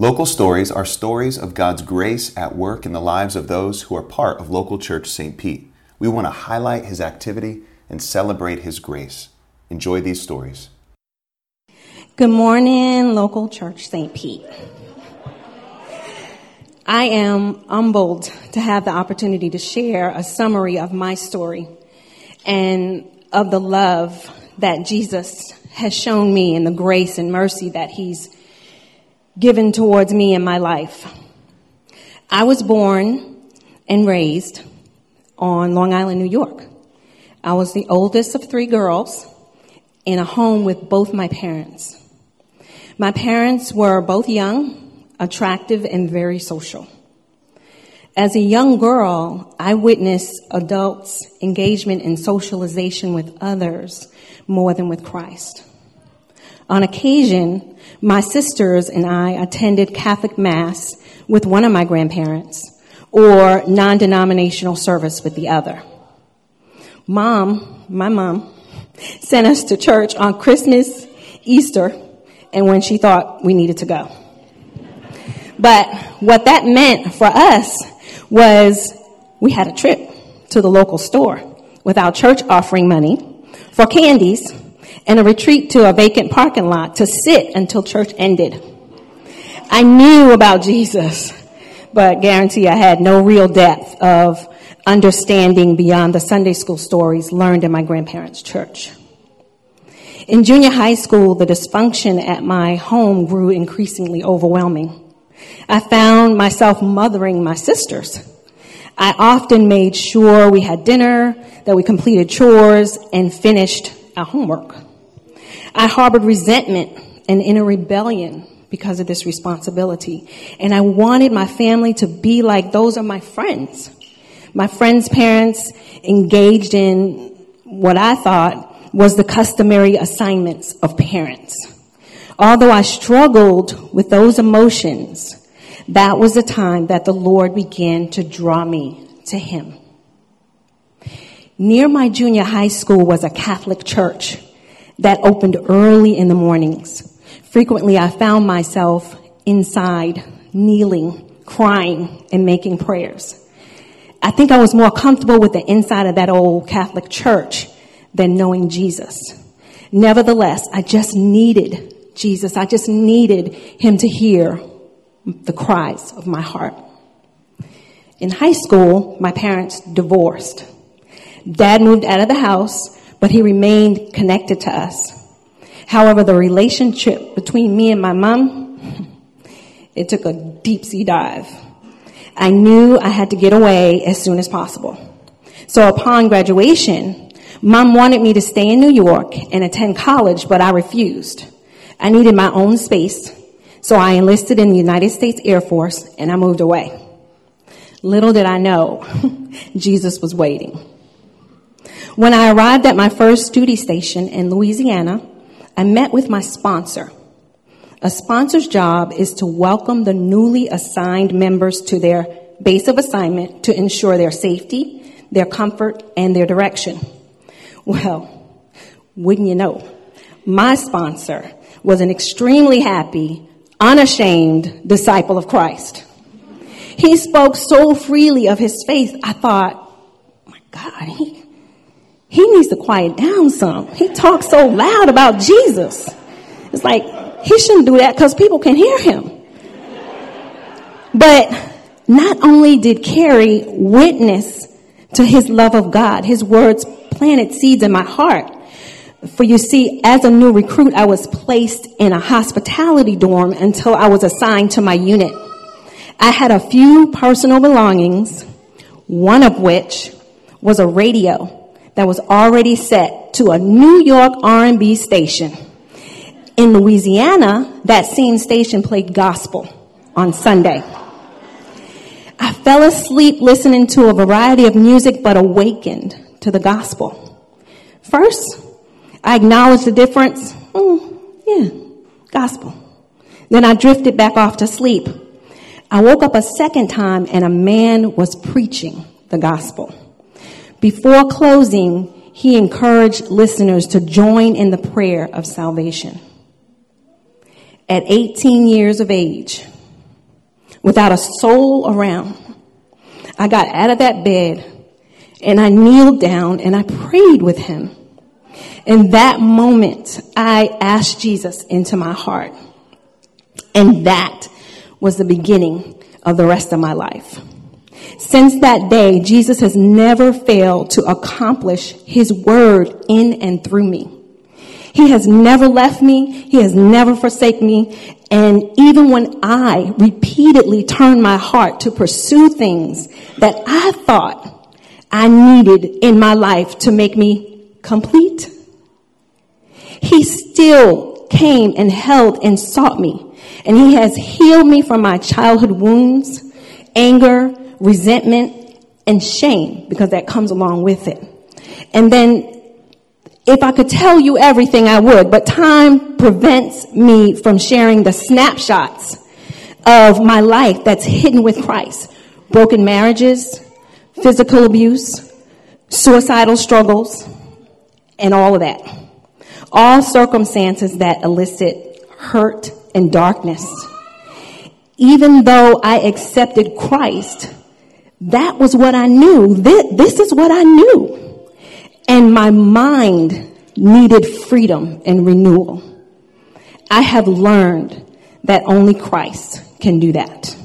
Local stories are stories of God's grace at work in the lives of those who are part of local church St. Pete. We want to highlight his activity and celebrate his grace. Enjoy these stories. Good morning, local church St. Pete. I am humbled to have the opportunity to share a summary of my story and of the love that Jesus has shown me and the grace and mercy that he's given towards me in my life. I was born and raised on Long Island, New York. I was the oldest of three girls in a home with both my parents. My parents were both young, attractive, and very social. As a young girl, I witnessed adults' engagement in socialization with others more than with Christ. On occasion, my sisters and I attended Catholic Mass with one of my grandparents or non denominational service with the other. Mom, my mom, sent us to church on Christmas, Easter, and when she thought we needed to go. But what that meant for us was we had a trip to the local store with our church offering money for candies and a retreat to a vacant parking lot to sit until church ended. I knew about Jesus, but guarantee I had no real depth of understanding beyond the Sunday school stories learned in my grandparents' church. In junior high school, the dysfunction at my home grew increasingly overwhelming. I found myself mothering my sisters. I often made sure we had dinner, that we completed chores, and finished homework. I harbored resentment and inner rebellion because of this responsibility. And I wanted my family to be like those of my friends. My friends' parents engaged in what I thought was the customary assignments of parents. Although I struggled with those emotions, that was the time that the Lord began to draw me to Him. Near my junior high school was a Catholic church that opened early in the mornings. Frequently, I found myself inside, kneeling, crying, and making prayers. I think I was more comfortable with the inside of that old Catholic church than knowing Jesus. Nevertheless, I just needed Jesus. I just needed him to hear the cries of my heart. In high school, my parents divorced. Dad moved out of the house but he remained connected to us. However, the relationship between me and my mom, it took a deep sea dive. I knew I had to get away as soon as possible. So upon graduation, mom wanted me to stay in New York and attend college, but I refused. I needed my own space, so I enlisted in the United States Air Force and I moved away. Little did I know, Jesus was waiting. When I arrived at my first duty station in Louisiana, I met with my sponsor. A sponsor's job is to welcome the newly assigned members to their base of assignment to ensure their safety, their comfort, and their direction. Well, wouldn't you know, my sponsor was an extremely happy, unashamed disciple of Christ. He spoke so freely of his faith, I thought, my God, he, he needs to quiet down some. He talks so loud about Jesus. It's like he shouldn't do that because people can hear him. But not only did Carrie witness to his love of God, his words planted seeds in my heart. For you see, as a new recruit, I was placed in a hospitality dorm until I was assigned to my unit. I had a few personal belongings, one of which was a radio that was already set to a New York R&B station. In Louisiana, that same station played gospel on Sunday. I fell asleep listening to a variety of music but awakened to the gospel. First, I acknowledged the difference. Mm, yeah, gospel. Then I drifted back off to sleep. I woke up a second time and a man was preaching the gospel. Before closing, he encouraged listeners to join in the prayer of salvation. At 18 years of age, without a soul around, I got out of that bed and I kneeled down and I prayed with him. In that moment, I asked Jesus into my heart. And that was the beginning of the rest of my life. Since that day, Jesus has never failed to accomplish his word in and through me. He has never left me. He has never forsaken me. And even when I repeatedly turned my heart to pursue things that I thought I needed in my life to make me complete, he still came and held and sought me. And he has healed me from my childhood wounds, anger, resentment, and shame, because that comes along with it. And then if I could tell you everything, I would, but time prevents me from sharing the snapshots of my life that's hidden with Christ. Broken marriages, physical abuse, suicidal struggles, and all of that. All circumstances that elicit hurt and darkness. Even though I accepted Christ, that was what I knew. This, is what I knew. And my mind needed freedom and renewal. I have learned that only Christ can do that.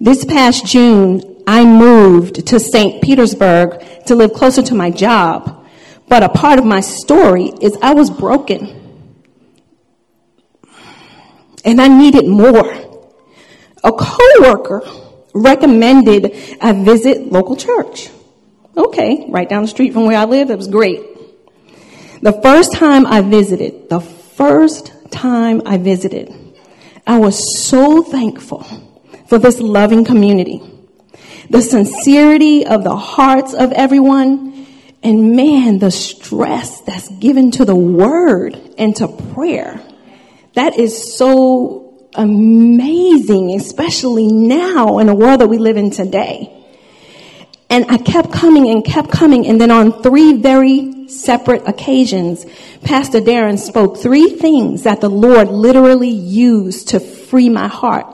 This past June, I moved to St. Petersburg to live closer to my job. But a part of my story is I was broken. And I needed more. A coworker recommended I visit local church. Okay, right down the street from where I live. It was great. The first time I visited, the first time I visited, I was so thankful for this loving community. The sincerity of the hearts of everyone, and man, the stress that's given to the word and to prayer. That is so amazing, especially now in the world that we live in today. And I kept coming and kept coming. And then on three very separate occasions, Pastor Darren spoke three things that the Lord literally used to free my heart.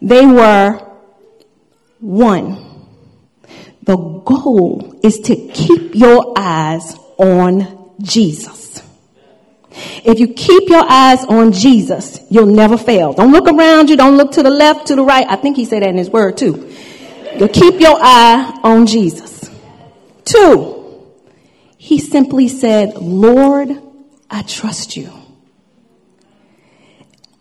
They were one, the goal is to keep your eyes on Jesus. If you keep your eyes on Jesus, you'll never fail. Don't look around you. Don't look to the left, to the right. I think he said that in his word too. You keep your eye on Jesus. Two, he simply said, Lord, I trust you.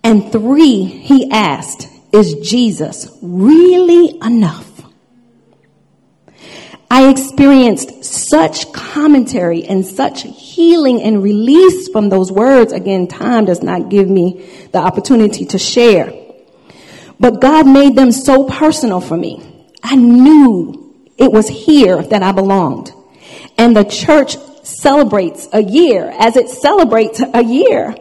And three, he asked, is Jesus really enough? I experienced such commentary and such healing and release from those words. Again, time does not give me the opportunity to share. But God made them so personal for me. I knew it was here that I belonged. And the church celebrates a year. As it celebrates a year,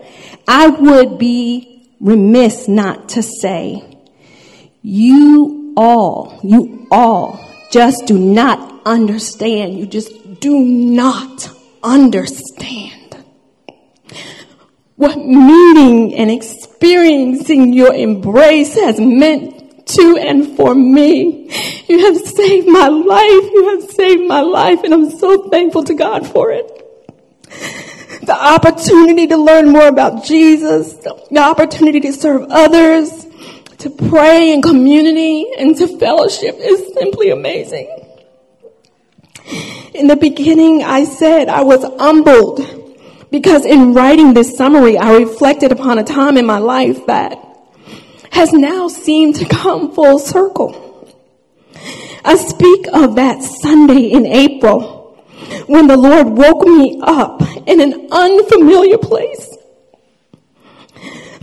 I would be remiss not to say, you all, you all just do not understand. You just do not understand what meeting and experiencing your embrace has meant to and for me. You have saved my life. You have saved my life and I'm so thankful to God for it. The opportunity to learn more about Jesus, the opportunity to serve others, to pray in community and to fellowship is simply amazing. In the beginning, I said I was humbled because in writing this summary, I reflected upon a time in my life that has now seemed to come full circle. I speak of that Sunday in April when the Lord woke me up in an unfamiliar place,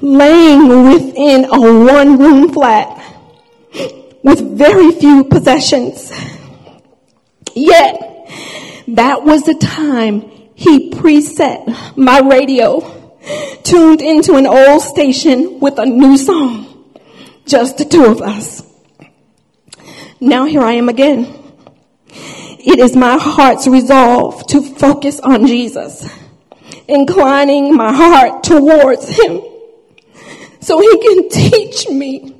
laying within a one room flat with very few possessions Yet, that was the time he preset my radio, tuned into an old station with a new song. Just the two of us. Now here I am again. It is my heart's resolve to focus on Jesus, inclining my heart towards him so he can teach me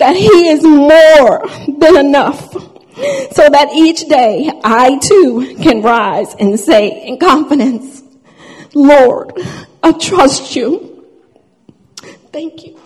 that He is more than enough so that each day I too can rise and say in confidence, Lord, I trust you. Thank you.